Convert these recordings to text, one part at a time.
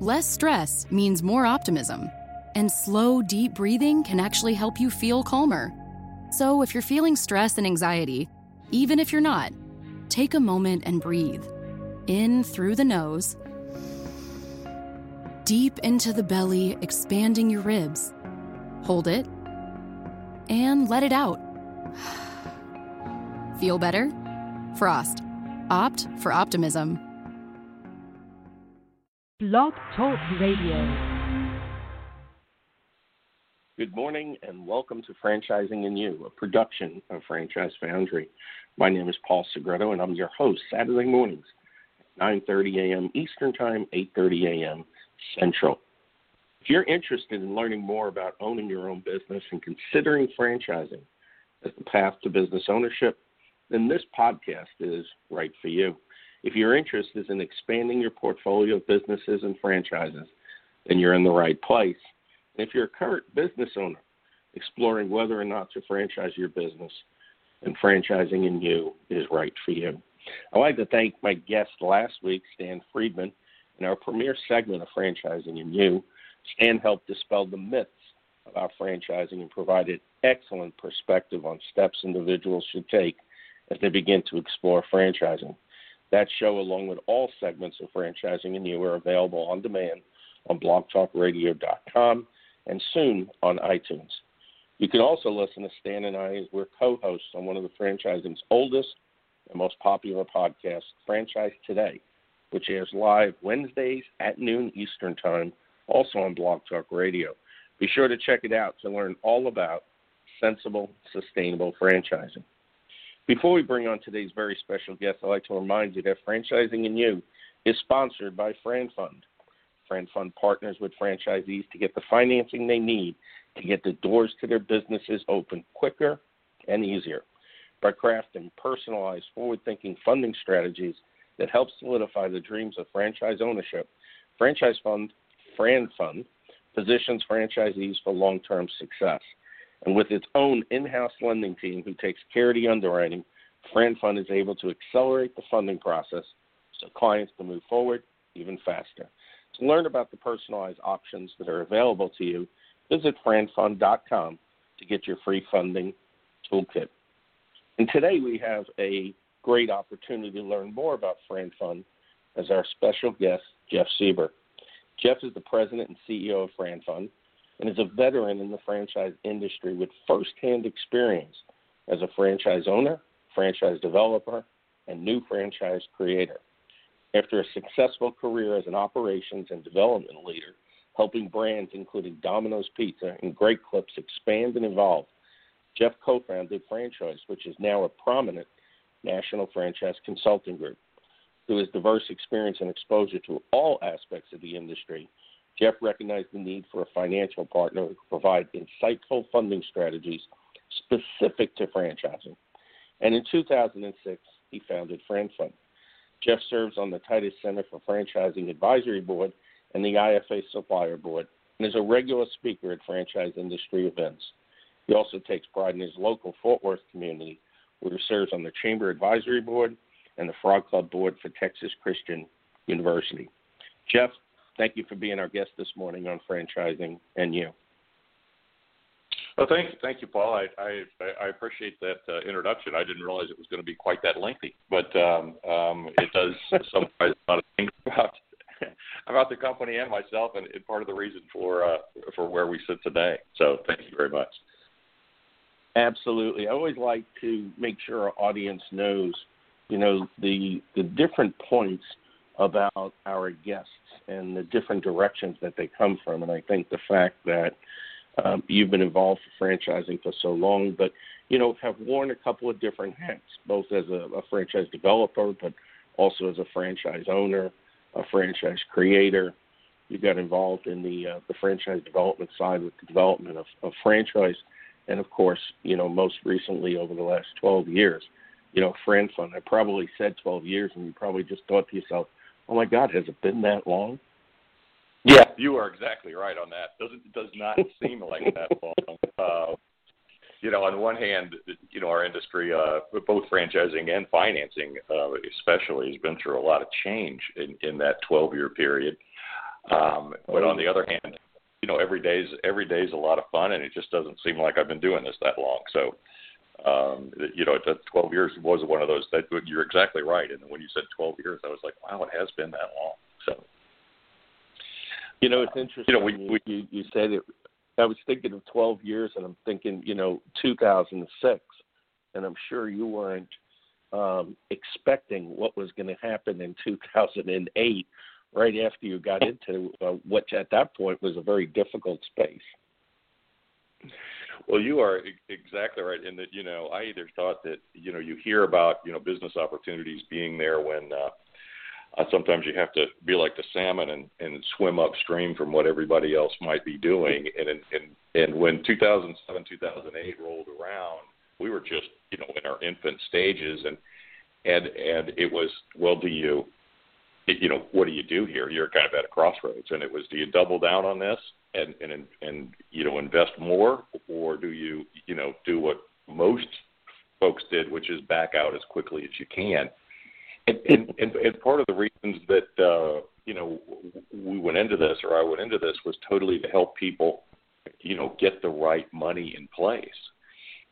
Less stress means more optimism, and slow, deep breathing can actually help you feel calmer. So if you're feeling stress and anxiety, even if you're not, take a moment and breathe. In through the nose, deep into the belly, expanding your ribs. Hold it, and let it out. Feel better? Frost. Opt for optimism. Blog Talk Radio. Good morning and welcome to Franchising & You, a production of Franchise Foundry. My name is Paul Segreto and I'm your host Saturday mornings, 9:30 a.m. Eastern Time, 8:30 a.m. Central. If you're interested in learning more about owning your own business and considering franchising as the path to business ownership, then this podcast is right for you. If your interest is in expanding your portfolio of businesses and franchises, then you're in the right place. And if you're a current business owner exploring whether or not to franchise your business, then Franchising & You is right for you. I'd like to thank my guest last week, Stan Friedman, in our premier segment of Franchising & You. Stan helped dispel the myths about franchising and provided excellent perspective on steps individuals should take as they begin to explore franchising. That show, along with all segments of Franchising & You, are available on demand on blogtalkradio.com and soon on iTunes. You can also listen to Stan and I as we're co hosts on one of the franchising's oldest and most popular podcasts, Franchise Today, which airs live Wednesdays at noon Eastern Time, also on Blog Talk Radio. Be sure to check it out to learn all about sensible, sustainable franchising. Before we bring on today's very special guest, I'd like to remind you that Franchising & You is sponsored by FranFund. Fund partners with franchisees to get the financing they need to get the doors to their businesses open quicker and easier. By crafting personalized, forward thinking funding strategies that help solidify the dreams of franchise ownership, Franchise Fund, FranFund, positions franchisees for long term success. And with its own in house lending team who takes care of the underwriting, FranFund is able to accelerate the funding process so clients can move forward even faster. To learn about the personalized options that are available to you, visit franfund.com to get your free funding toolkit. And today we have a great opportunity to learn more about FranFund as our special guest, Geoff Seiber. Geoff is the president and CEO of FranFund and is a veteran in the franchise industry with firsthand experience as a franchise owner, franchise developer, and new franchise creator. After a successful career as an operations and development leader, helping brands including Domino's Pizza and Great Clips expand and evolve, Geoff co founded FranChoice, which is now a prominent national franchise consulting group. Through his diverse experience and exposure to all aspects of the industry, Geoff recognized the need for a financial partner who could provide insightful funding strategies specific to franchising. And in 2006, he founded FranFund. Geoff serves on the Titus Center for Franchising Advisory Board and the IFA Supplier Board and is a regular speaker at franchise industry events. He also takes pride in his local Fort Worth community, where he serves on the Chamber Advisory Board and the Frog Club Board for Texas Christian University. Jeff, thank you for being our guest this morning on franchising and you. Well, thank you, thank you, Paul. I I, I appreciate that uh, introduction. I didn't realize it was going to be quite that lengthy, but um, um, it does summarize a lot of things about about the company and myself, and, and part of the reason for uh, for where we sit today. So, thank you very much. Absolutely. I always like to make sure our audience knows, you know, the the different points about our guests and the different directions that they come from. And I think the fact that um, you've been involved for franchising for so long, but you know have worn a couple of different hats, both as a, a franchise developer, but also as a franchise owner, a franchise creator. You got involved in the uh, the FranChoice development side with the development of, of franchise, and of course, you know most recently over the last 12 years, you know, FranFund. I probably said 12 years, and you probably just thought to yourself, oh my God, has it been that long? Yeah, you are exactly right on that. Doesn't it does not seem like that long. Uh, you know, on one hand, you know, our industry, uh, both franchising and financing, uh, especially, has been through a lot of change in, in that 12-year period. Um, but on the other hand, you know, every day's every day's a lot of fun, and it just doesn't seem like I've been doing this that long. So, um, you know, 12 years was one of those. That you're exactly right. And when you said 12 years, I was like, wow, it has been that long. So, you know, it's interesting. You know, we, we you, you said it. I was thinking of 12 years, and I'm thinking, you know, 2006, and I'm sure you weren't um, expecting what was going to happen in 2008 right after you got into uh, what at that point was a very difficult space. Well, you are exactly right in that you know I either thought that you know you hear about you know business opportunities being there when uh, uh, sometimes you have to be like the salmon and, and swim upstream from what everybody else might be doing. And and and, when 2007 2008 rolled around, we were just you know in our infant stages and and and it was well do you you know, what do you do here? You're kind of at a crossroads, and it was, do you double down on this and and and you know invest more, or do you you know do what most folks did, which is back out as quickly as you can? And and and, and part of the reasons that uh, you know we went into this, or I went into this, was totally to help people, you know, get the right money in place.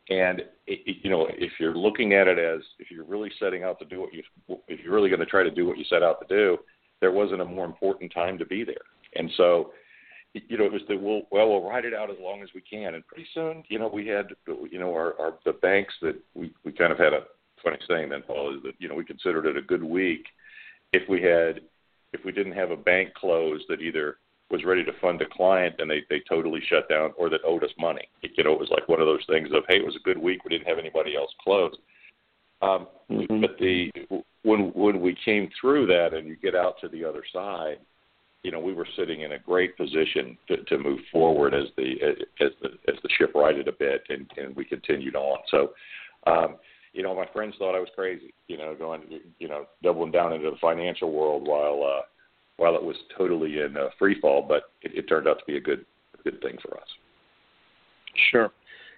And it, you know, if you're looking at it as if you're really setting out to do what you, if you're really going to try to do what you set out to do, there wasn't a more important time to be there. And so, you know, it was the we'll well we'll ride it out as long as we can. And pretty soon, you know, we had you know our, our the banks that we we kind of had a funny saying then, Paul, is that you know we considered it a good week if we had if we didn't have a bank close that either was ready to fund a client and they they totally shut down or that owed us money. You know, it was like one of those things of hey, it was a good week, we didn't have anybody else close. Um, mm-hmm. But the when when we came through that and you get out to the other side, you know, we were sitting in a great position to, to move forward as the as the as the ship righted a bit and, and we continued on. So. Um, you know, my friends thought I was crazy, you know, going, you know, doubling down into the financial world while, uh, while it was totally in uh, free fall, but it, it turned out to be a good good thing for us. Sure.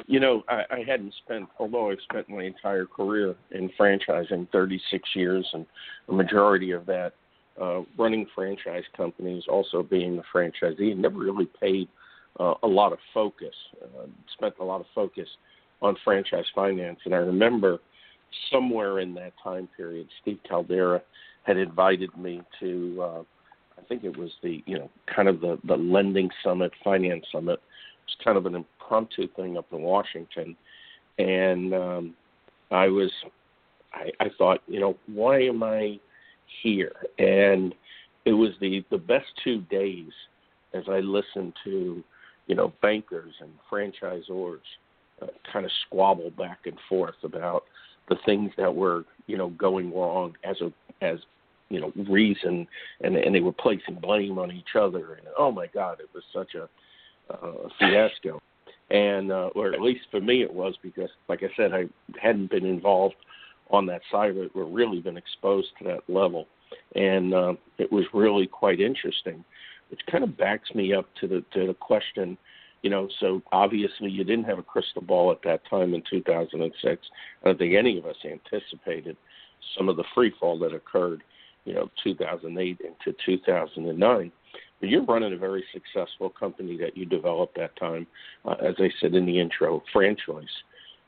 You know, I, I hadn't spent, although I've spent my entire career in franchising, 36 years, and a majority of that uh, running franchise companies, also being the franchisee, never really paid uh, a lot of focus, uh, spent a lot of focus on franchise finance. And I remember somewhere in that time period, Steve Caldeira had invited me to uh, I think it was the you know kind of the the lending summit, finance summit. It was kind of an impromptu thing up in Washington, and um, I was I, I thought you know why am I here? And it was the the best two days as I listened to you know bankers and franchisors uh, kind of squabble back and forth about the things that were you know going wrong as a as you know reason. And and they were placing blame on each other. And oh my god it was such a uh, fiasco. And uh, or at least for me it was because like I said I hadn't been involved on that side of it or really been exposed to that level and uh, it was really quite interesting which kind of backs me up to the to the question you know so obviously you didn't have a crystal ball at that time in 2006 I don't think any of us anticipated some of the free fall that occurred you know 2008 into 2009. But you're running a very successful company that you developed that time, uh, as I said in the intro, FranChoice.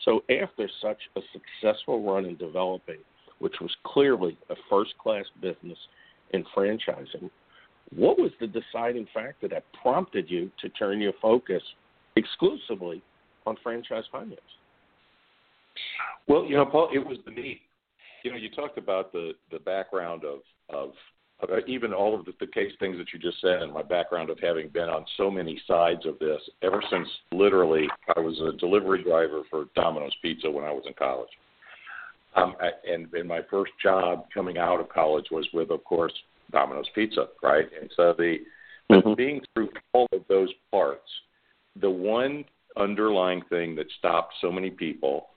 So after such a successful run in developing, which was clearly a first-class business in franchising, what was the deciding factor that prompted you to turn your focus exclusively on franchise finance? Well, you know, Paul, it was the need you know, you talked about the the background of of, of even all of the, the case things that you just said, and my background of having been on so many sides of this ever since literally I was a delivery driver for Domino's Pizza when I was in college. Um, and, and my first job coming out of college was with, of course, Domino's Pizza, right? And so the mm-hmm. being through all of those parts, the one underlying thing that stopped so many people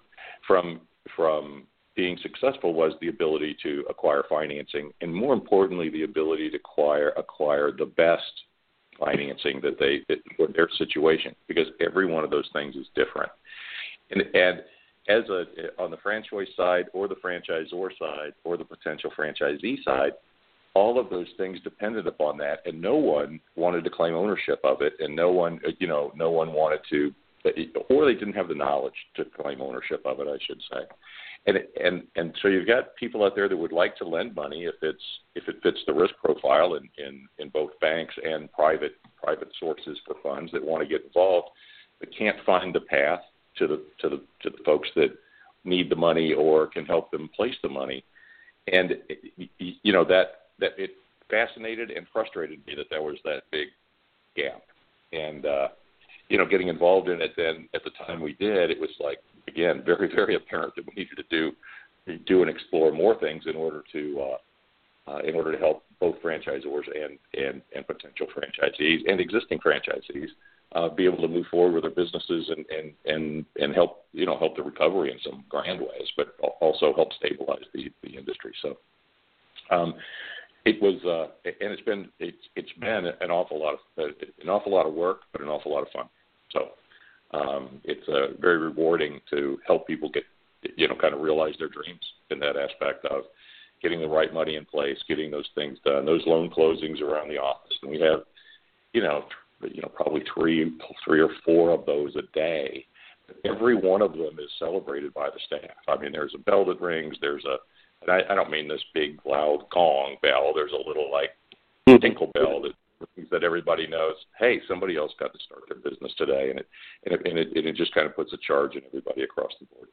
from from being successful was the ability to acquire financing, and more importantly, the ability to acquire acquire the best financing that they that, for their situation, because every one of those things is different. And and as a on the franchise side or the franchisor side or the potential franchisee side, all of those things depended upon that, and no one wanted to claim ownership of it, and no one, you know, no one wanted to, or they didn't have the knowledge to claim ownership of it, I should say. And and and so you've got people out there that would like to lend money if it's if it fits the risk profile in in, in both banks and private private sources for funds that want to get involved, but can't find the path to the to the to the folks that need the money or can help them place the money. And you know that that it fascinated and frustrated me that there was that big gap. And uh, you know, getting involved in it then at the time we did, it was like again very very apparent that we needed to do do and explore more things in order to uh, uh, in order to help both franchisors and and and potential franchisees and existing franchisees uh, be able to move forward with their businesses and and and and help you know help the recovery in some grand ways, but also help stabilize the the industry. So. Um, it was, uh, and it's been it's it's been an awful lot of an awful lot of work, but an awful lot of fun. So um, it's uh, very rewarding to help people get you know kind of realize their dreams in that aspect of getting the right money in place, getting those things done, those loan closings around the office, and we have you know you know probably three three or four of those a day. Every one of them is celebrated by the staff. I mean, there's a bell that rings. There's a and I, I don't mean this big loud gong bell. There's a little like mm-hmm. tinkle bell that that everybody knows. Hey, somebody else got to start their business today, and it and it and it, and it just kind of puts a charge in everybody across the board.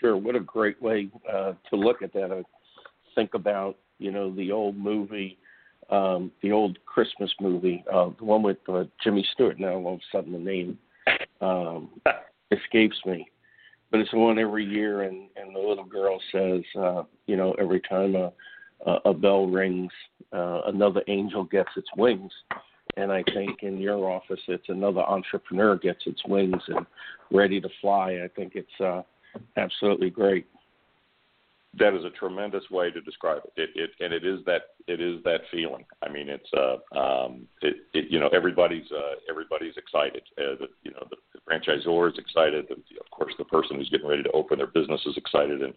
Sure, what a great way uh, to look at that. I think about you know the old movie, um, the old Christmas movie, uh, the one with uh, Jimmy Stewart. Now all of a sudden the name um, escapes me but it's one every year, and and the little girl says, uh, you know, every time a a, a bell rings, uh, another angel gets its wings. And I think in your office, it's another entrepreneur gets its wings and ready to fly. I think it's uh, absolutely great that is a tremendous way to describe it. It, it and it is that it is that feeling. I mean, it's uh, um, it, it you know everybody's uh, everybody's excited. Uh, the, you know, the, the franchisor is excited. The, of course, the person who's getting ready to open their business is excited, and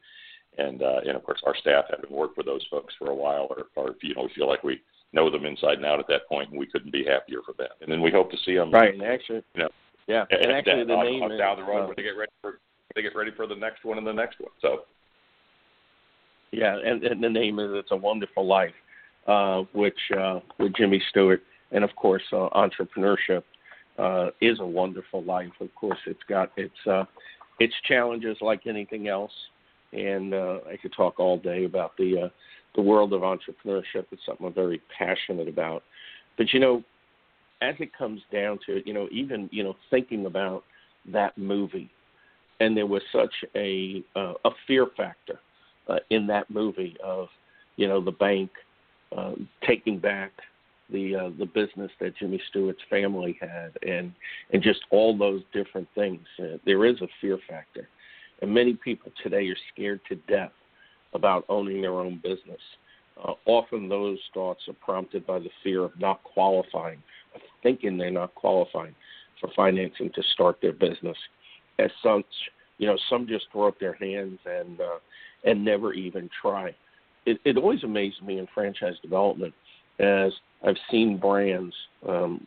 and uh, and of course, our staff, having worked with those folks for a while, or, or you know, we feel like we know them inside and out at that point, and we couldn't be happier for them. And then we hope to see them. Right, and actually, you know, yeah, and, and actually, the name is, down the road uh, when they get ready for they get ready for the next one and the next one. So yeah, and, and the name is "It's a Wonderful Life," uh, which uh, with Jimmy Stewart, and of course, uh, entrepreneurship uh, is a wonderful life. Of course, it's got its uh, its challenges like anything else, and uh, I could talk all day about the uh, the world of entrepreneurship. It's something I'm very passionate about. But you know, as it comes down to it, you know, even you know, thinking about that movie, and there was such a uh, a fear factor uh, in that movie of you know the bank uh, taking back the uh, the business that Jimmy Stewart's family had, and and just all those different things. Uh, there is a fear factor, and many people today are scared to death about owning their own business. Uh, often those thoughts are prompted by the fear of not qualifying, of thinking they're not qualifying for financing to start their business. As such, you know, some just throw up their hands and uh, and never even try. It, it always amazes me in franchise development as I've seen brands um,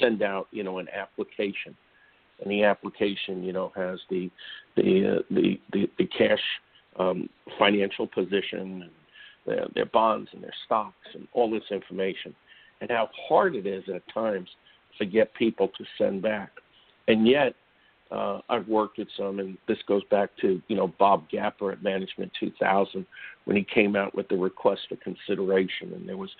send out, you know, an application, and the application, you know, has the the uh, the, the the cash um, financial position, and their, their bonds and their stocks, and all this information, and how hard it is at times to get people to send back, and yet uh, I've worked with some, and this goes back to you know Bob Gappa at Management 2000 when he came out with the request for consideration, and there was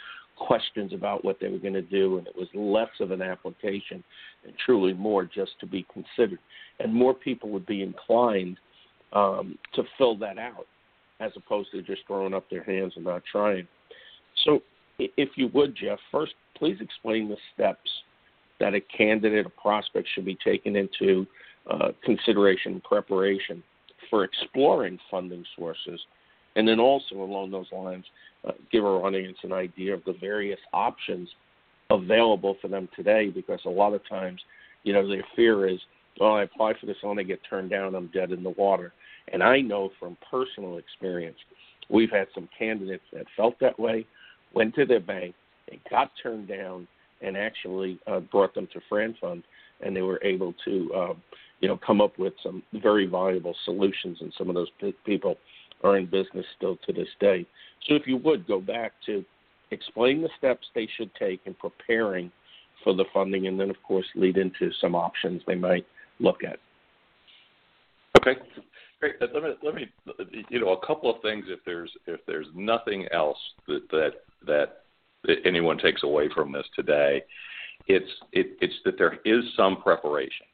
questions about what they were going to do, and it was less of an application and truly more just to be considered, and more people would be inclined um, to fill that out as opposed to just throwing up their hands and not trying. So, if you would, Geoff, first please explain the steps that a candidate, a prospect should be taken into uh, consideration and preparation for exploring funding sources, and then also along those lines, uh, give our audience an idea of the various options available for them today. Because a lot of times, you know, their fear is, "Oh, I apply for this, and I get turned down, I'm dead in the water." And I know from personal experience, we've had some candidates that felt that way, went to their bank, they got turned down, and actually uh, brought them to FranFund, and they were able to, uh, you know, come up with some very valuable solutions. And some of those p- people are in business still to this day. So if you would go back to explain the steps they should take in preparing for the funding, and then of course lead into some options they might look at. Okay, great. Let me let me you know a couple of things if there's if there's nothing else that that that, anyone takes away from this today, it's it, it's that there is some preparation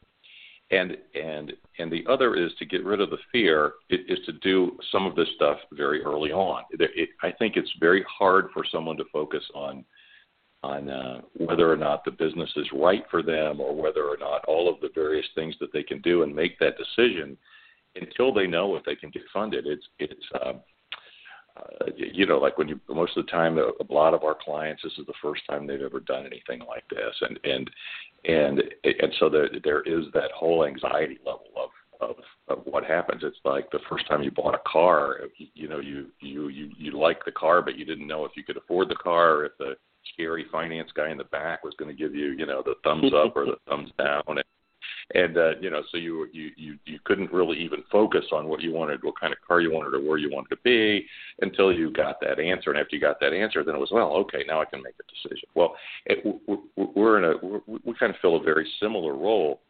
and and and the other is to get rid of the fear it, is to do some of this stuff very early on. It, it, i think it's very hard for someone to focus on on uh, whether or not the business is right for them or whether or not all of the various things that they can do and make that decision until they know if they can get funded. It's it's uh, you know, like when you most of the time, a, a lot of our clients, this is the first time they've ever done anything like this, and and and and so there there is that whole anxiety level of of of what happens. It's like the first time you bought a car, you know, you you you you like the car, but you didn't know if you could afford the car, or if the scary finance guy in the back was going to give you, you know, the thumbs up or the thumbs down. And and uh, you know, so you you you you couldn't really even focus on what you wanted, what kind of car you wanted, or where you wanted to be, until you got that answer. And after you got that answer, then it was well, okay, now I can make a decision. Well, it, we're in a we're, we kind of fill a very similar role,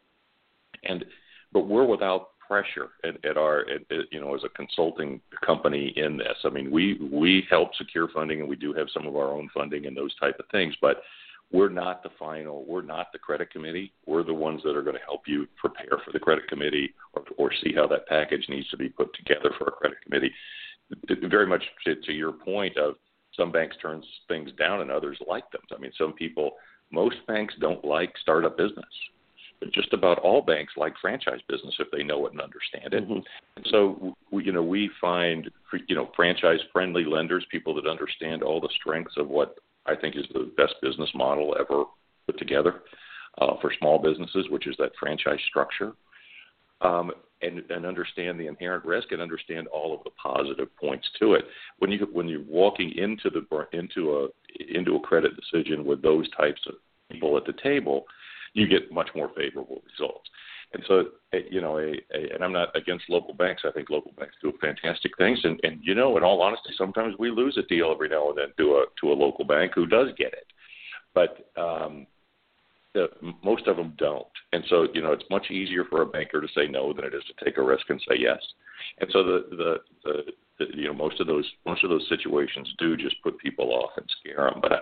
and but we're without pressure at, at our at, at, you know as a consulting company in this. I mean, we we help secure funding, and we do have some of our own funding and those type of things, but we're not the final, we're not the credit committee. We're the ones that are going to help you prepare for the credit committee or, or see how that package needs to be put together for a credit committee. Very much to, to your point of some banks turn things down and others like them. I mean, some people, most banks don't like startup business, but just about all banks like franchise business if they know it and understand it. Mm-hmm. And so, we, you know, we find, you know, franchise friendly lenders, people that understand all the strengths of what I think is the best business model ever put together uh, for small businesses, which is that franchise structure, um, and, and understand the inherent risk and understand all of the positive points to it. When you when you're walking into the into a into a credit decision with those types of people at the table, you get much more favorable results. And so, you know, a, a, and I'm not against local banks. I think local banks do fantastic things. And, and you know, in all honesty, sometimes we lose a deal every now and then to a to a local bank who does get it. But um, the, most of them don't. And so, you know, it's much easier for a banker to say no than it is to take a risk and say yes. And so, the the, the, the you know, most of those most of those situations do just put people off and scare them. But I,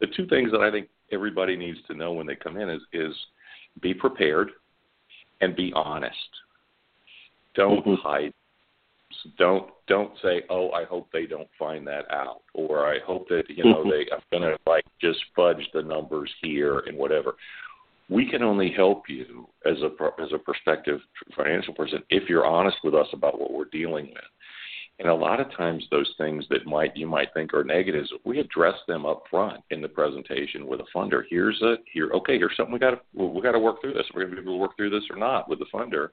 the two things that I think everybody needs to know when they come in is is be prepared and be honest. Don't mm-hmm. hide. Don't don't say, "Oh, I hope they don't find that out," or "I hope that you know mm-hmm. they I'm going to like just fudge the numbers here and whatever." We can only help you as a as a prospective financial person if you're honest with us about what we're dealing with. And a lot of times, those things that might you might think are negatives, we address them up front in the presentation with a funder. Here's a here. Okay, here's something we got to we got to work through this. We're going to be able to work through this or not with the funder.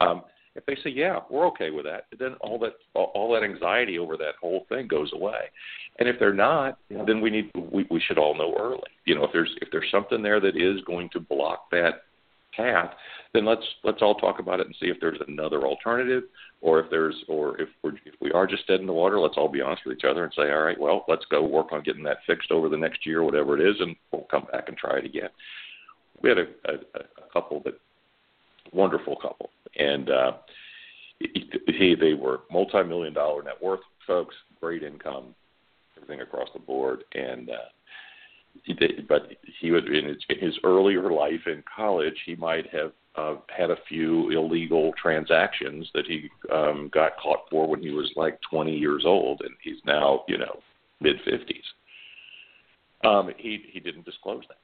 Um, if they say yeah, we're okay with that, then all that all, all that anxiety over that whole thing goes away. And if they're not, then we need we, we should all know early. You know, if there's if there's something there that is going to block that path, then let's let's all talk about it and see if there's another alternative, or if there's or if we're if we are just dead in the water, let's all be honest with each other and say, all right, well, let's go work on getting that fixed over the next year, whatever it is, and we'll come back and try it again. We had a, a, a couple that wonderful couple, and uh, he they were multi-million dollar net worth folks, great income, everything across the board, and uh, he did, but he would in his, in his earlier life in college he might have uh, had a few illegal transactions that he um, got caught for when he was like 20 years old, and he's now you know mid 50s. Um, he he didn't disclose that.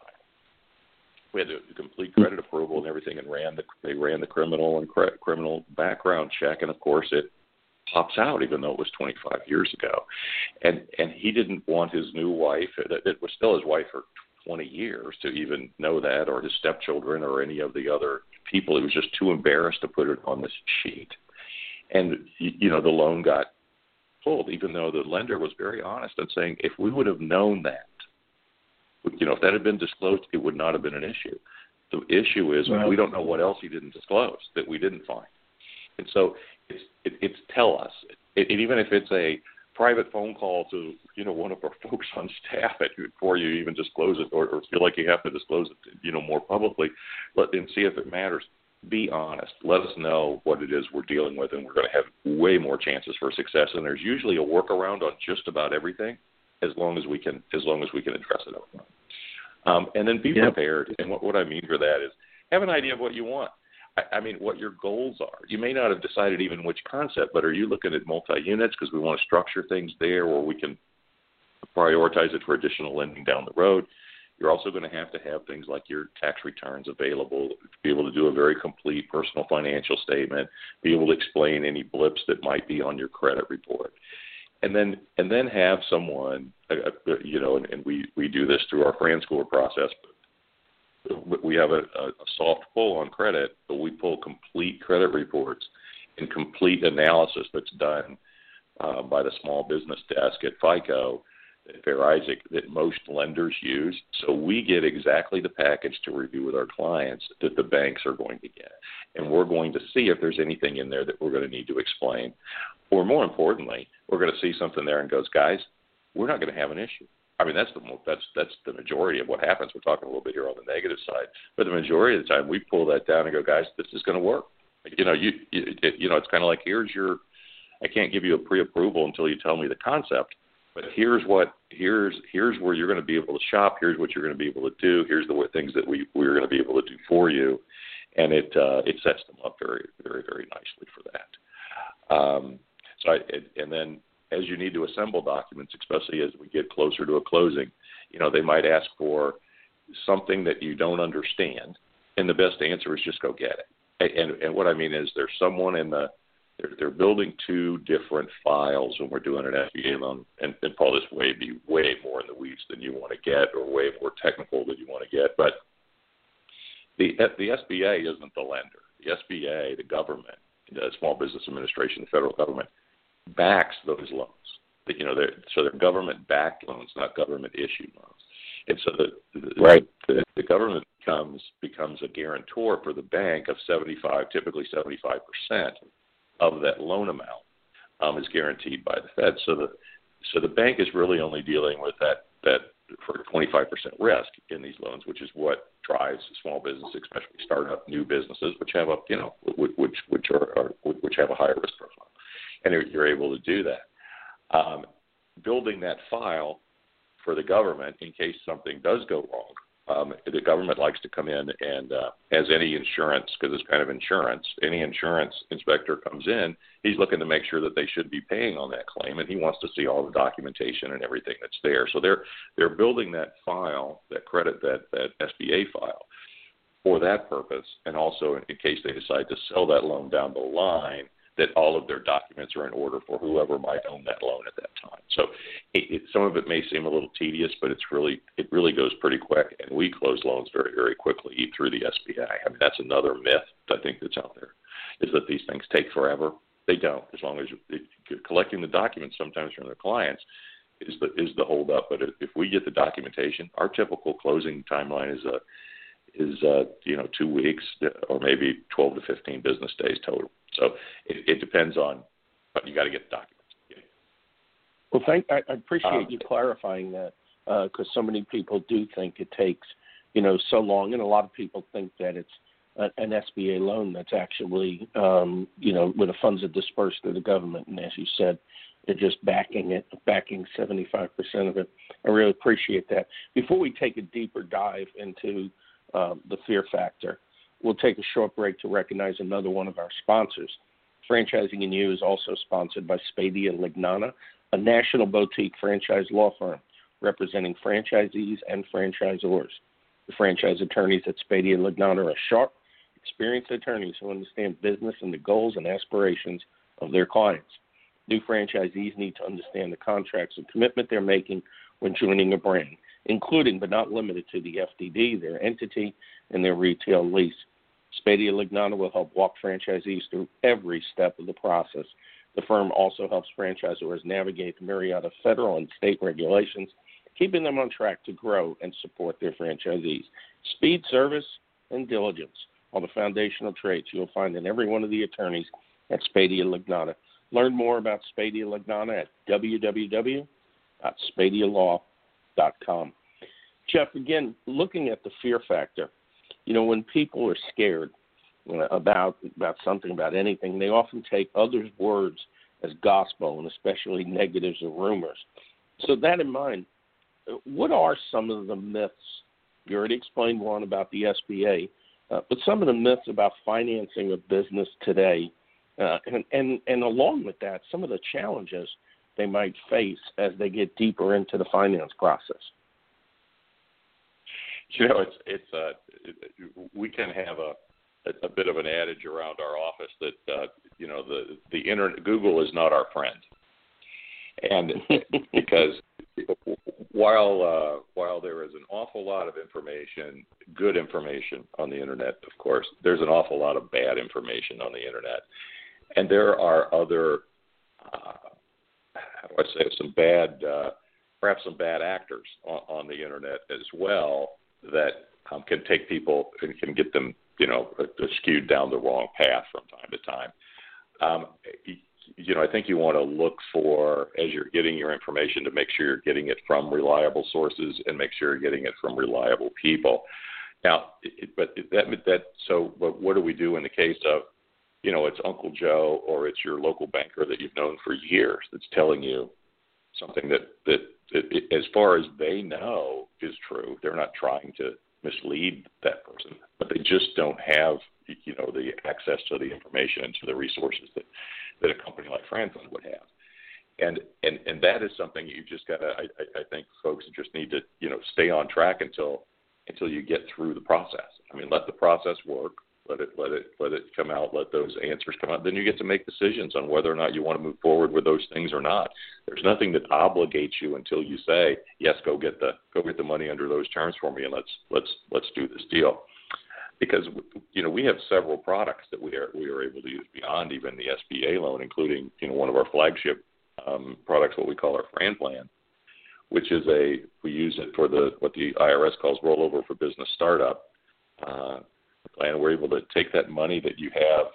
We had a complete credit approval and everything, and ran the they ran the criminal and cre- criminal background check, and of course it pops out, even though it was 25 years ago. And and he didn't want his new wife, uh, it, it was still his wife for 20 years, to even know that, or his stepchildren, or any of the other people. He was just too embarrassed to put it on this sheet. And you know, the loan got pulled, even though the lender was very honest and saying, if we would have known that, you know, if that had been disclosed, it would not have been an issue. The issue is we don't know what else he didn't disclose that we didn't find, and so it's it, it's tell us. It, it, even if it's a private phone call to you know one of our folks on staff at, before you even disclose it or, or feel like you have to disclose it you know more publicly, let them see if it matters. Be honest. Let us know what it is we're dealing with, and we're going to have way more chances for success. And there's usually a workaround on just about everything, as long as we can as long as we can address it up Um, and then be yep. prepared. And what, what I mean for that is have an idea of what you want. I, I mean, what your goals are. You may not have decided even which concept, but are you looking at multi units because we want to structure things there where we can prioritize it for additional lending down the road? You're also going to have to have things like your tax returns available, be able to do a very complete personal financial statement, be able to explain any blips that might be on your credit report and then and then have someone uh, uh, you know and, and we we do this through our FranScore process we have a, a soft pull on credit but we pull complete credit reports and complete analysis that's done uh, by the small business desk at FICO at Fair Isaac that most lenders use. So we get exactly the package to review with our clients that the banks are going to get. And we're going to see if there's anything in there that we're going to need to explain. Or more importantly, we're going to see something there and goes, guys, we're not going to have an issue. I mean, that's the that's that's the majority of what happens. We're talking a little bit here on the negative side, but the majority of the time we pull that down and go, guys, this is going to work. You know, you you, you know, it's kind of like here's your. I can't give you a pre-approval until you tell me the concept, but here's what here's here's where you're going to be able to shop. Here's what you're going to be able to do. Here's the things that we we're going to be able to do for you, and it uh, it sets them up very very very nicely for that. Um, so I, and then as you need to assemble documents, especially as we get closer to a closing, you know, they might ask for something that you don't understand, and the best answer is just go get it. And and what I mean is there's someone in the they're, they're building two different files when we're doing an SBA loan, and, and Paul, this way be way more in the weeds than you want to get, or way more technical than you want to get. But the the SBA isn't the lender. The SBA, the government, the Small Business Administration, the federal government, backs those loans. You know, they're, so they're government-backed loans, not government-issued loans. And so the, right. the, the government becomes becomes a guarantor for the bank of 75, typically 75 percent of that loan amount um, is guaranteed by the Fed. So the so the bank is really only dealing with that that for 25% risk in these loans, which is what drives small business, especially startup new businesses, which have a you know which which are, are which have a higher risk profile and you're able to do that. Um, building that file for the government in case something does go wrong. Um, the government likes to come in and, uh, as any insurance, because it's kind of insurance, any insurance inspector comes in, he's looking to make sure that they should be paying on that claim, and he wants to see all the documentation and everything that's there. So they're they're building that file, that credit, that that SBA file, for that purpose, and also in case they decide to sell that loan down the line that all of their documents are in order for whoever might own that loan at that time. So it, it, some of it may seem a little tedious, but it's really it really goes pretty quick, and we close loans very very quickly through the SBA. I mean that's another myth I think that's out there is that these things take forever. They don't, as long as you're collecting the documents sometimes from the clients is the is the hold up. But if we get the documentation, our typical closing timeline is a is uh, you know two weeks or maybe 12 to 15 business days total. So it, it depends on, but you got to get the documents. Yeah. Well, thank I, I appreciate um, you clarifying that because uh, so many people do think it takes you know so long, and a lot of people think that it's a, an SBA loan that's actually um, you know where the funds are dispersed to the government, and as you said, they're just backing it, backing 75% of it. I really appreciate that. Before we take a deeper dive into uh, the fear factor, We'll take a short break to recognize another one of our sponsors. Franchising & You is also sponsored by Spadea Lignana, a national boutique franchise law firm representing franchisees and franchisors. The franchise attorneys at Spadea Lignana are sharp, experienced attorneys who understand business and the goals and aspirations of their clients. New franchisees need to understand the contracts and commitment they're making when joining a brand, including but not limited to the FDD, their entity, and their retail lease. Spadea Lignana will help walk franchisees through every step of the process. The firm also helps franchisors navigate the myriad of federal and state regulations, keeping them on track to grow and support their franchisees. Speed, service, and diligence are the foundational traits you'll find in every one of the attorneys at Spadea Lignana. Learn more about Spadea Lignana at www.spadialaw.com. Geoff, again, looking at the fear factor, you know, when people are scared about about something, about anything, they often take others' words as gospel, and especially negatives or rumors. So that in mind, what are some of the myths? You already explained one about the SBA, uh, but some of the myths about financing a business today, uh, and, and and along with that, some of the challenges they might face as they get deeper into the finance process. You know, it's it's uh, we can have a a, a bit of an adage around our office that uh, you know the the internet Google is not our friend, and because while uh, while there is an awful lot of information, good information on the internet, of course, there's an awful lot of bad information on the internet, and there are other uh, how do I say some bad uh, perhaps some bad actors on, on the internet as well that um, can take people and can get them, you know, uh, skewed down the wrong path from time to time. Um, you know, I think you want to look for as you're getting your information to make sure you're getting it from reliable sources and make sure you're getting it from reliable people. Now, it, but that that so, but what do we do in the case of, you know, it's Uncle Joe or it's your local banker that you've known for years that's telling you something that that, that as far as they know is true. They're not trying to mislead that person, but they just don't have you know the access to the information and to the resources that that a company like Franklin would have. And and and that is something you just got to. I, I think folks just need to you know stay on track until until you get through the process. I mean, let the process work. Let it let it let it come out. Let those answers come out. Then you get to make decisions on whether or not you want to move forward with those things or not. There's nothing that obligates you until you say yes. Go get the go get the money under those terms for me, and let's let's let's do this deal. Because you know we have several products that we are we are able to use beyond even the SBA loan, including you know one of our flagship um, products, what we call our FranPlan, which is a we use it for the what the IRS calls rollover for business startup. Uh, and we're able to take that money that you have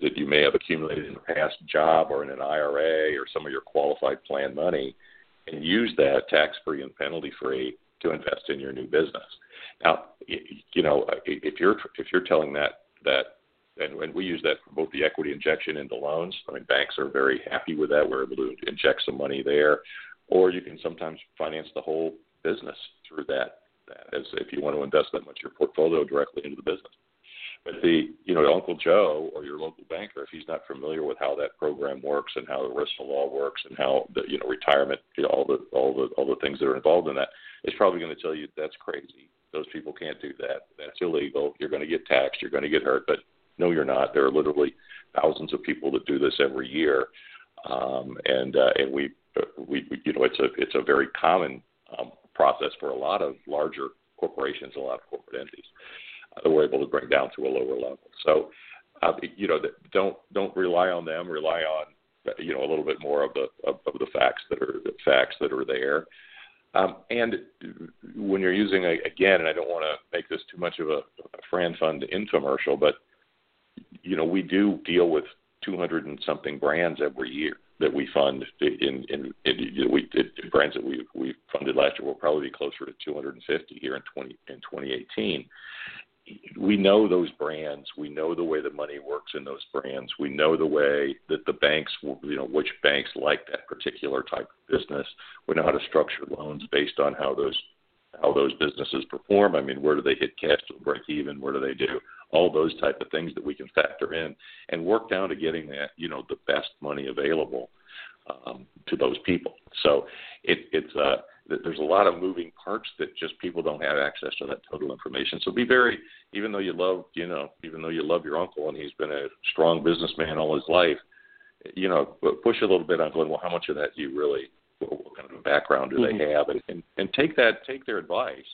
that you may have accumulated in a past job or in an IRA or some of your qualified plan money and use that tax free and penalty free to invest in your new business. Now, you know, if you're if you're telling that that and, and we use that for both the equity injection into loans. I mean, banks are very happy with that. We're able to inject some money there, or you can sometimes finance the whole business through that that as if you want to invest that much of your portfolio directly into the business. But the you know Uncle Joe or your local banker, if he's not familiar with how that program works and how the ERISA law works and how the you know retirement, you know, all the all the all the things that are involved in that, is probably going to tell you that's crazy. Those people can't do that. That's illegal. You're going to get taxed. You're going to get hurt. But no, you're not. There are literally thousands of people that do this every year, um, and uh, and we, we we you know it's a it's a very common um, process for a lot of larger corporations, a lot of corporate entities uh, that we're able to bring down to a lower level. So, uh, you know, don't don't rely on them. Rely on you know a little bit more of the of, of the facts that are the facts that are there. Um, and when you're using a, again, and I don't want to make this too much of a, a FranFund infomercial, but you know we do deal with 200 and something brands every year that we fund in in, in we in brands that we we funded last year will probably be closer to 250 here in 20 in 2018. We know those brands. We know the way the money works in those brands. We know the way that the banks, you know, which banks like that particular type of business. We know how to structure loans based on how those how those businesses perform. I mean, where do they hit cash to break even? Where do they do? All those type of things that we can factor in and work down to getting that you know the best money available um, to those people. So it, it's uh, there's a lot of moving parts that just people don't have access to that total information. So be very, even though you love, you know, even though you love your uncle and he's been a strong businessman all his life, you know, push a little bit on going, well, how much of that do you really, what, what kind of a background do mm-hmm. they have, and, and and take that, take their advice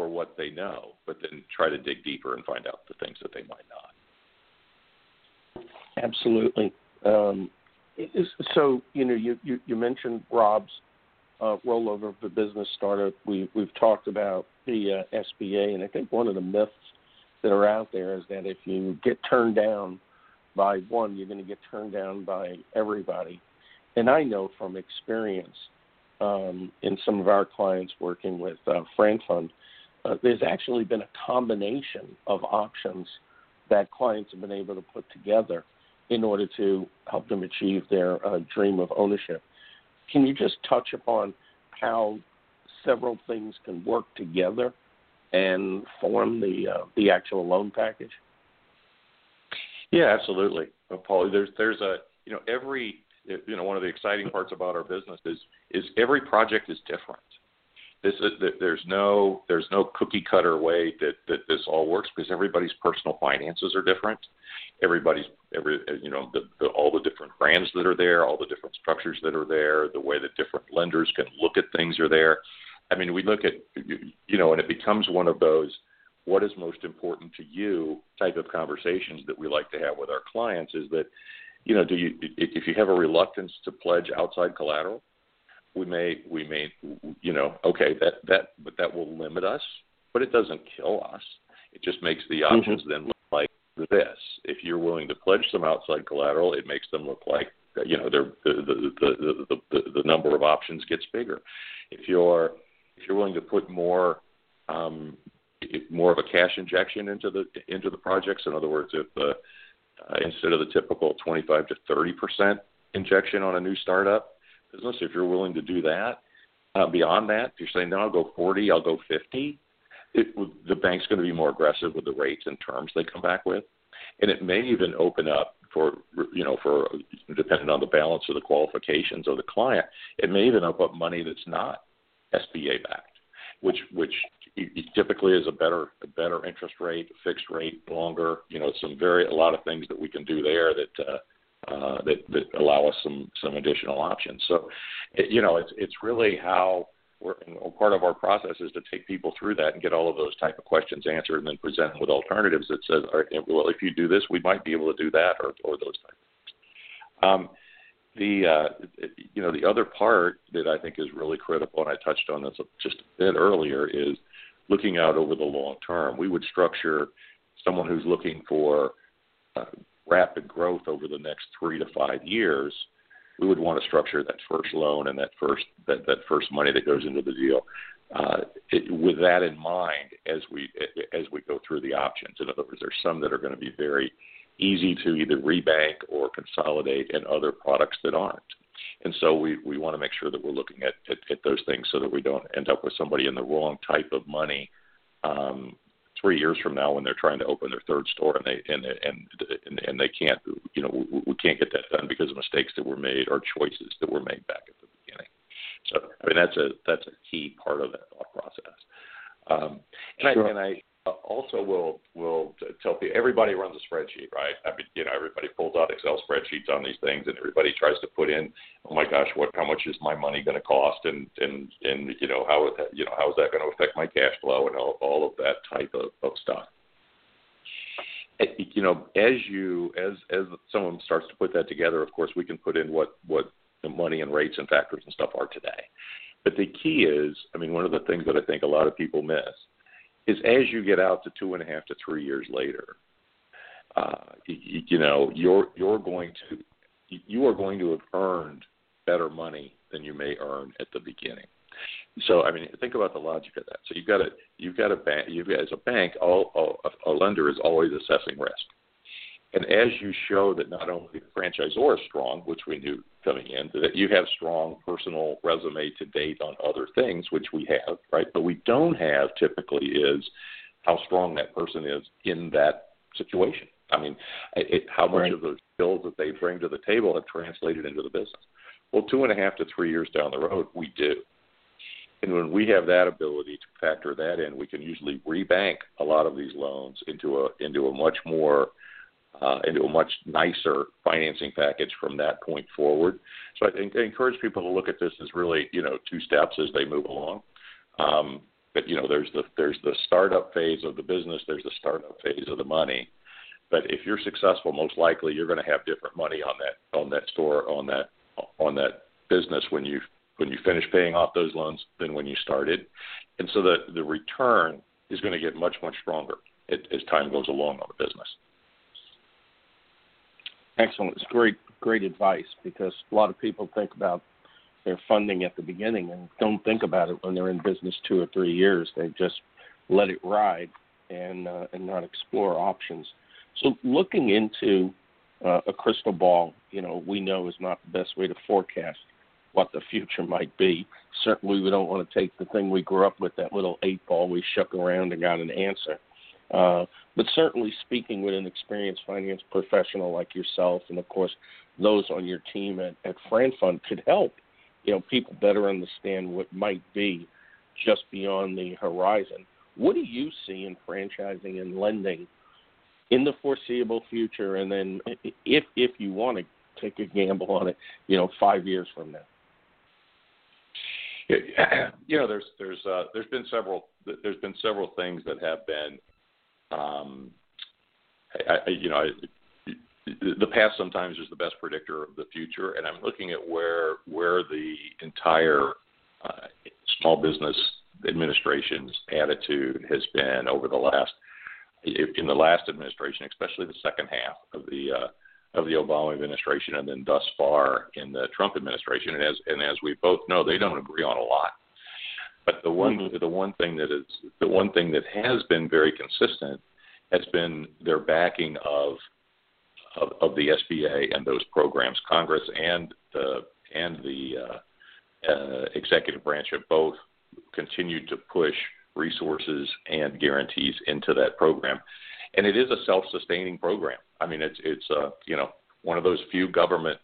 for what they know, but then try to dig deeper and find out the things that they might not. Absolutely. Um, So you know, you you, you mentioned ROBS uh, rollover of the business startup. We we've talked about the uh, SBA, and I think one of the myths that are out there is that if you get turned down by one, you're going to get turned down by everybody. And I know from experience um, in some of our clients working with uh, FranFund, uh, there's actually been a combination of options that clients have been able to put together in order to help them achieve their uh, dream of ownership. Can you just touch upon how several things can work together and form the uh, the actual loan package? Yeah, absolutely, well, Paul. There's there's a you know every you know one of the exciting parts about our business is is every project is different. This is, there's no there's no cookie cutter way that that this all works because everybody's personal finances are different. Everybody's every you know the, the, all the different brands that are there, all the different structures that are there, the way that different lenders can look at things are there. I mean, we look at you know, and it becomes one of those what is most important to you type of conversations that we like to have with our clients is that you know do you if you have a reluctance to pledge outside collateral we may we may you know okay that that but that will limit us but it doesn't kill us it just makes the mm-hmm. options mm-hmm. then look like this if you're willing to pledge some outside collateral it makes them look like you know the the the the the, the, the number of options gets bigger if you're if you're willing to put more um more of a cash injection into the into the projects in other words if the uh, instead of the typical 25 to 30 percent injection on a new startup business, if you're willing to do that, uh, beyond that, if you're saying, no, I'll go 40, I'll go 50, it, the bank's going to be more aggressive with the rates and terms they come back with. And it may even open up for, you know, for depending on the balance of the qualifications of the client, it may even open up money that's not SBA backed, which, which typically is a better, a better interest rate, fixed rate, longer, you know, some very, a lot of things that we can do there that, uh, uh, that that allow us some some additional options. So, it, you know, it's it's really how we're part of our process is to take people through that and get all of those type of questions answered, and then present them with alternatives that says, all right, well, if you do this, we might be able to do that, or or those type of things. Um, the uh, you know the other part that I think is really critical, and I touched on this just a bit earlier, is looking out over the long term. We would structure someone who's looking for uh, rapid growth over the next three to five years, we would want to structure that first loan and that first that, that first money that goes into the deal uh, it, with that in mind as we as we go through the options. In other words, there's some that are going to be very easy to either rebank or consolidate, and other products that aren't. And so we, we want to make sure that we're looking at, at, at those things so that we don't end up with somebody in the wrong type of money um, three years from now when they're trying to open their third store and they and and and, and they can't you know we, we can't get that done because of mistakes that were made or choices that were made back at the beginning. So I mean that's a that's a key part of that thought process. Um, and sure. I and I also will will tell people everybody runs a spreadsheet, right? I mean, you know, everybody pulls out Excel spreadsheets on these things, and everybody tries to put in, oh my gosh, what how much is my money going to cost, and and and you know how you know how is that going to affect my cash flow, and all all of that type of, of stuff. Eh, you know, as you as as someone starts to put that together, of course, we can put in what what the money and rates and factors and stuff are today. But the key is, I mean, one of the things that I think a lot of people miss is as you get out to two and a half to three years later, uh, you, you know you're you're going to you are going to have earned better money than you may earn at the beginning. So I mean, think about the logic of that. So you've got a you've got a bank. You've as a bank, all, all a lender is always assessing risk. And as you show that not only the franchisor is strong, which we knew coming in, that you have strong personal resume to date on other things, which we have, right? But we don't have typically is how strong that person is in that situation. I mean, it, how much right. of the skills that they bring to the table have translated into the business. Well, two and a half to three years down the road, we do. And when we have that ability to factor that in, we can usually rebank a lot of these loans into a into a much more uh, into a much nicer financing package from that point forward. So I think I encourage people to look at this as really, you know, two steps as they move along. Um, but you know, there's the there's the startup phase of the business, there's the startup phase of the money. but if you're successful, most likely you're going to have different money on that on that store on that on that business when you when you finish paying off those loans than when you started, and so the the return is going to get much much stronger as, as time goes along on the business. Excellent. It's great great advice because a lot of people think about their funding at the beginning and don't think about it when they're in business two or three years. They just let it ride and uh, and not explore options. So looking into uh, a crystal ball, you know, we know is not the best way to forecast what the future might be. Certainly, we don't want to take the thing we grew up with, that little eight ball we shook around and got an answer. Uh, but certainly, speaking with an experienced finance professional like yourself, and of course, those on your team at, at FranFund could help, you know, people better understand what might be just beyond the horizon. What do you see in franchising and lending in the foreseeable future, and then if if you want to take a gamble on it, you know, five years from now? You know, there's there's uh, there's been several there's been several things that have been, um, I, I, you know, I, the past sometimes is the best predictor of the future, and I'm looking at where where the entire uh, small business administration's attitude has been over the last in the last administration, especially the second half of the uh, of the Obama administration, and then thus far in the Trump administration. And as and as we both know, they don't agree on a lot. But the one mm-hmm. the one thing that is the one thing that has been very consistent has been their backing of of, of the SBA and those programs. Congress and the and the uh, uh, executive branch have both continued to push resources and guarantees into that program. And it is a self-sustaining program. I mean, it's it's uh, you know one of those few government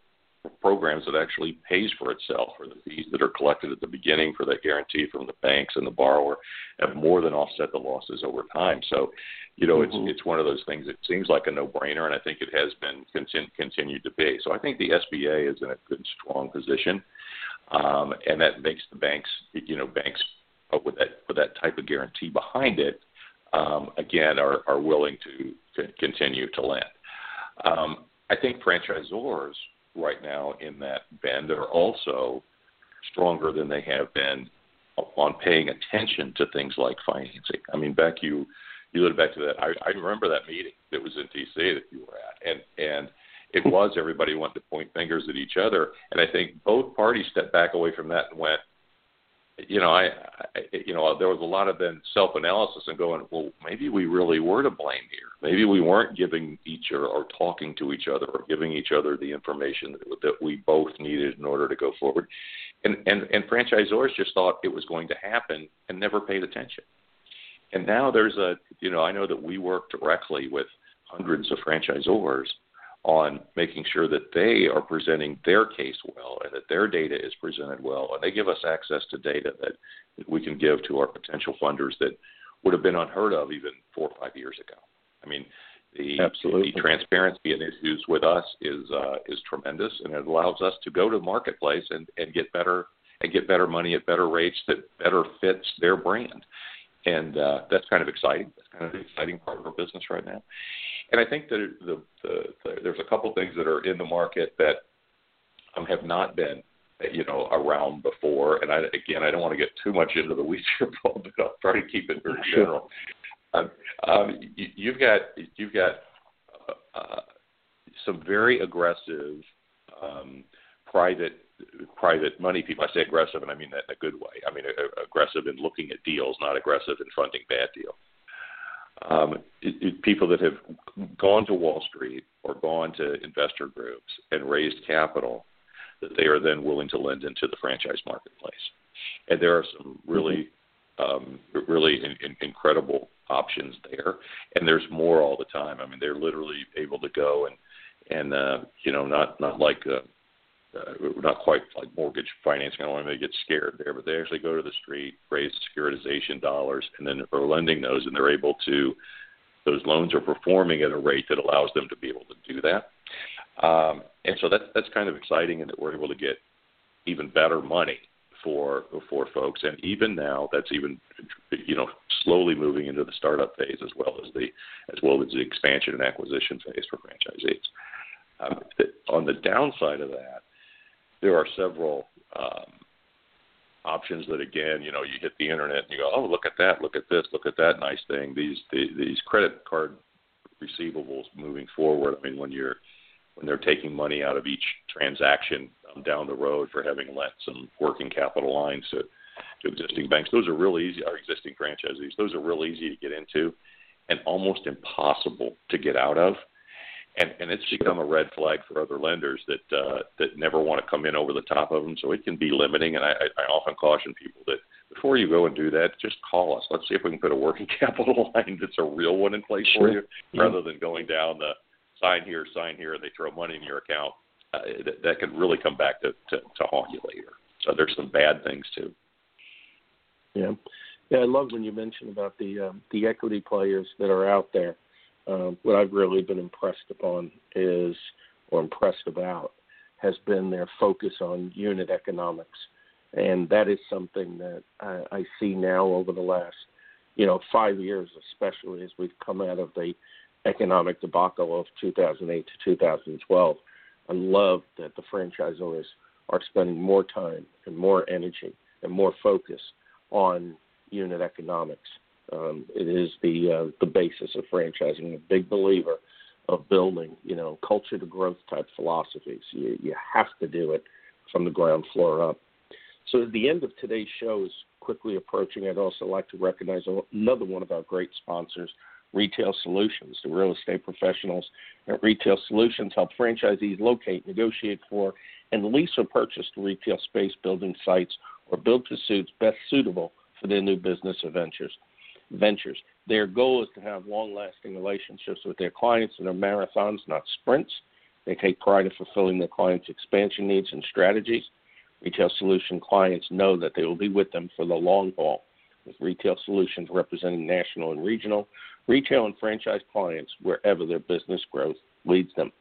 programs that actually pays for itself or the fees that are collected at the beginning for that guarantee from the banks and the borrower have more than offset the losses over time. So, you know, mm-hmm. it's it's one of those things that seems like a no-brainer, and I think it has been continu- continued to be. So I think the SBA is in a good, strong position, um, and that makes the banks, you know, banks with that with that type of guarantee behind it, um, again, are, are willing to, to continue to lend. Um, I think franchisors right now in that bend are also stronger than they have been on paying attention to things like financing. I mean, back you you look back to that. I, I remember that meeting that was in DC that you were at, and and it was everybody wanted to point fingers at each other, and I think both parties stepped back away from that and went, you know, I, I, you know, there was a lot of then self-analysis and going, well, maybe we really were to blame here. Maybe we weren't giving each other or talking to each other or giving each other the information that, that we both needed in order to go forward. And, and and franchisors just thought it was going to happen and never paid attention. And now there's a, you know, I know that we work directly with hundreds of franchisors on making sure that they are presenting their case well and that their data is presented well, and they give us access to data that, that we can give to our potential funders that would have been unheard of even four or five years ago. I mean, the, Absolutely. the transparency and issues with us is uh, is tremendous, and it allows us to go to the marketplace and, and get better and get better money at better rates that better fits their brand, and uh, that's kind of exciting. That's kind of the exciting part of our business right now. And I think that the, the, the, there's a couple things that are in the market that um, have not been, you know, around before. And I, again, I don't want to get too much into the weeds here, Paul, but I'll try to keep it very general. Um, um, you, you've got you've got uh, uh, some very aggressive um, private private money people. I say aggressive, and I mean that in a good way. I mean uh, aggressive in looking at deals, not aggressive in funding bad deals um, it, it, people that have gone to Wall Street or gone to investor groups and raised capital that they are then willing to lend into the franchise marketplace. And there are some really, um, really in, in, incredible options there, and there's more all the time. I mean, they're literally able to go and and uh, you know not not like uh, uh, not quite like mortgage financing. I don't want them to get scared there, but they actually go to the street, raise securitization dollars, and then are lending those, and they're able to. Those loans are performing at a rate that allows them to be able to do that, um, and so that's that's kind of exciting, and that we're able to get even better money for for folks, and even now, that's even you know slowly moving into the startup phase as well as the as well as the expansion and acquisition phase for franchisees. Um, on the downside of that, there are several um, options that again, you know, you hit the internet and you go, oh, look at that, look at this, look at that nice thing. These the, these credit card receivables moving forward. I mean, when you're when they're taking money out of each transaction um, down the road for having lent some working capital lines to, to existing banks, those are real easy. Our existing franchisees, those are real easy to get into, and almost impossible to get out of and and it's become a red flag for other lenders that uh, that never want to come in over the top of them. So it can be limiting, and I, I often caution people that before you go and do that, just call us. Let's see if we can put a working capital line that's a real one in place sure. for you, yeah. rather than going down the sign here, sign here, and they throw money in your account. Uh, that, that can really come back to, to to haunt you later. So there's some bad things too. Yeah, yeah. I love when you mention about the um, the equity players that are out there um, what I've really been impressed upon is, or impressed about, has been their focus on unit economics, and that is something that I, I see now over the last, you know, five years, especially as we've come out of the economic debacle of 2008 to 2012. I love that the franchisors are spending more time and more energy and more focus on unit economics um, it is the uh, the basis of franchising. A big believer of building, you know, culture to growth type philosophies. You you have to do it from the ground floor up. So at the end of today's show is quickly approaching. I'd also like to recognize another one of our great sponsors, Retail Solutions. The real estate professionals at Retail Solutions help franchisees locate, negotiate for, and lease or purchase retail space, building sites, or build to suits best suitable for their new business or ventures ventures. Their goal is to have long lasting relationships with their clients and are marathons, not sprints. They take pride in fulfilling their clients' expansion needs and strategies. Retail Solution clients know that they will be with them for the long haul, with Retail Solutions representing national and regional, retail and franchise clients wherever their business growth leads them.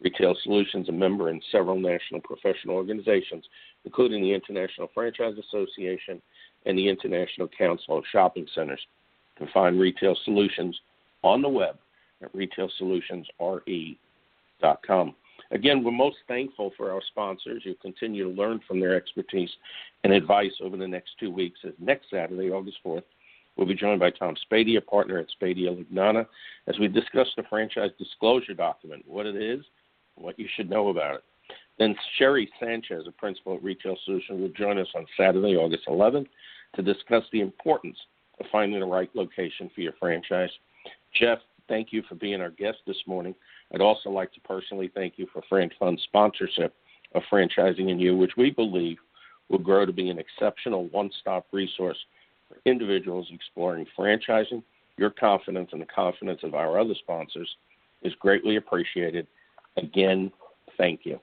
Retail Solutions, a member in several national professional organizations, including the International Franchise Association and the International Council of Shopping Centers can find Retail Solutions on the web at retailsolutionsre.com. Again, we're most thankful for our sponsors. You'll continue to learn from their expertise and advice over the next two weeks. As next Saturday, August 4th, we'll be joined by Tom Spadea, a partner at Spadea Lignana, as we discuss the franchise disclosure document, what it is, what you should know about it. Then Sherry Sanchez, a principal at Retail Solutions, will join us on Saturday, August 11th, to discuss the importance finding the right location for your franchise. Geoff, thank you for being our guest this morning. I'd also like to personally thank you for FranFund's sponsorship of Franchising & You, which we believe will grow to be an exceptional one stop resource for individuals exploring franchising. Your confidence and the confidence of our other sponsors is greatly appreciated. Again, thank you.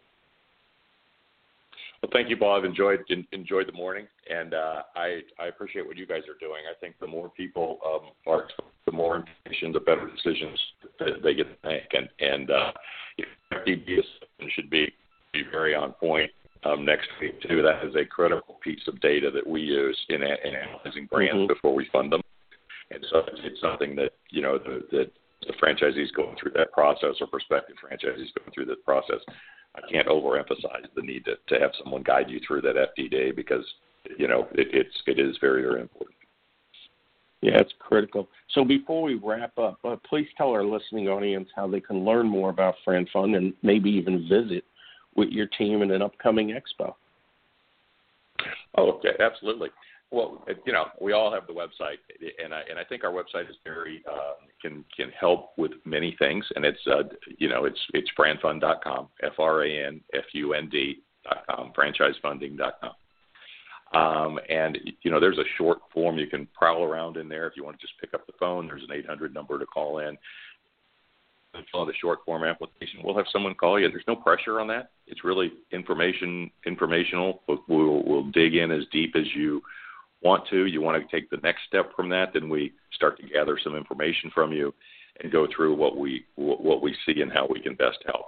Well, thank you, Bob. I've enjoyed enjoyed the morning, and uh, I I appreciate what you guys are doing. I think the more people um, are, the more information, the better decisions that they get to make, and and uh, FDD should be be very on point um, next week too. That is a critical piece of data that we use in, in analyzing brands mm-hmm. before we fund them, and so it's, it's something that you know the, that the franchisees going through that process or prospective franchisees going through that process I can't overemphasize the need to, to have someone guide you through that FDD because you know it, it's it is very very important. Yeah, it's critical. So before we wrap up, uh, please tell our listening audience how they can learn more about FranFund and maybe even visit with your team in an upcoming expo. Oh, okay, absolutely. Well, you know, we all have the website, and I and I think our website is very uh, can can help with many things, and it's uh, you know it's it's franfund.com, f r a n f u n d.com, franchisefunding.com. Um, and you know, there's a short form you can prowl around in there if you want to just pick up the phone. There's an 800 number to call in. Fill out a short form application. We'll have someone call you. There's no pressure on that. It's really information informational. We'll, we'll dig in as deep as you want to, you want to take the next step from that, then we start to gather some information from you and go through what we what we see and how we can best help.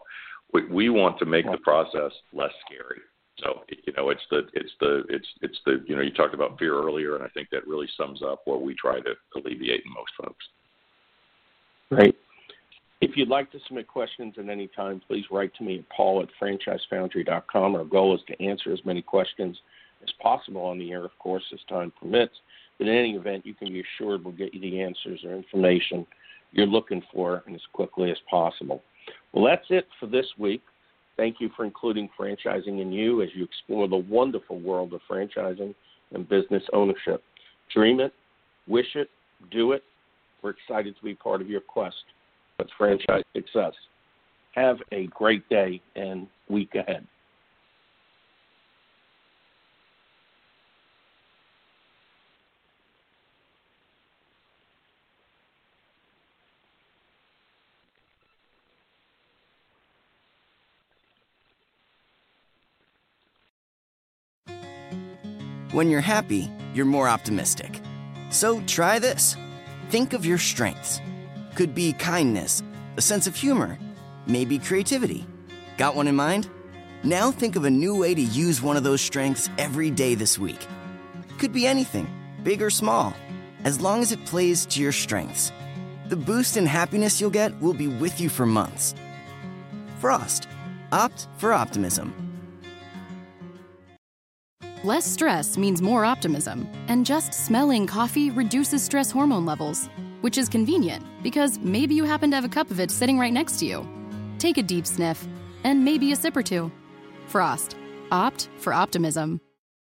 We, we want to make the process less scary. So you know, it's the it's the it's it's the you know you talked about fear earlier, and I think that really sums up what we try to alleviate in most folks. Great. If you'd like to submit questions at any time, please write to me at paul at franchisefoundry.com. Our goal is to answer as many questions as possible on the air, of course, as time permits. But in any event, you can be assured we'll get you the answers or information you're looking for and as quickly as possible. Well, that's it for this week. Thank you for including Franchising & You as you explore the wonderful world of franchising and business ownership. Dream it, wish it, do it. We're excited to be part of your quest with franchise success. Have a great day and week ahead. When you're happy, you're more optimistic. So try this. Think of your strengths. Could be kindness, a sense of humor, maybe creativity. Got one in mind? Now think of a new way to use one of those strengths every day this week. Could be anything, big or small, as long as it plays to your strengths. The boost in happiness you'll get will be with you for months. Frost. Opt for optimism. Less stress means more optimism, and just smelling coffee reduces stress hormone levels, which is convenient because maybe you happen to have a cup of it sitting right next to you. Take a deep sniff, and maybe a sip or two. Frost. Opt for optimism.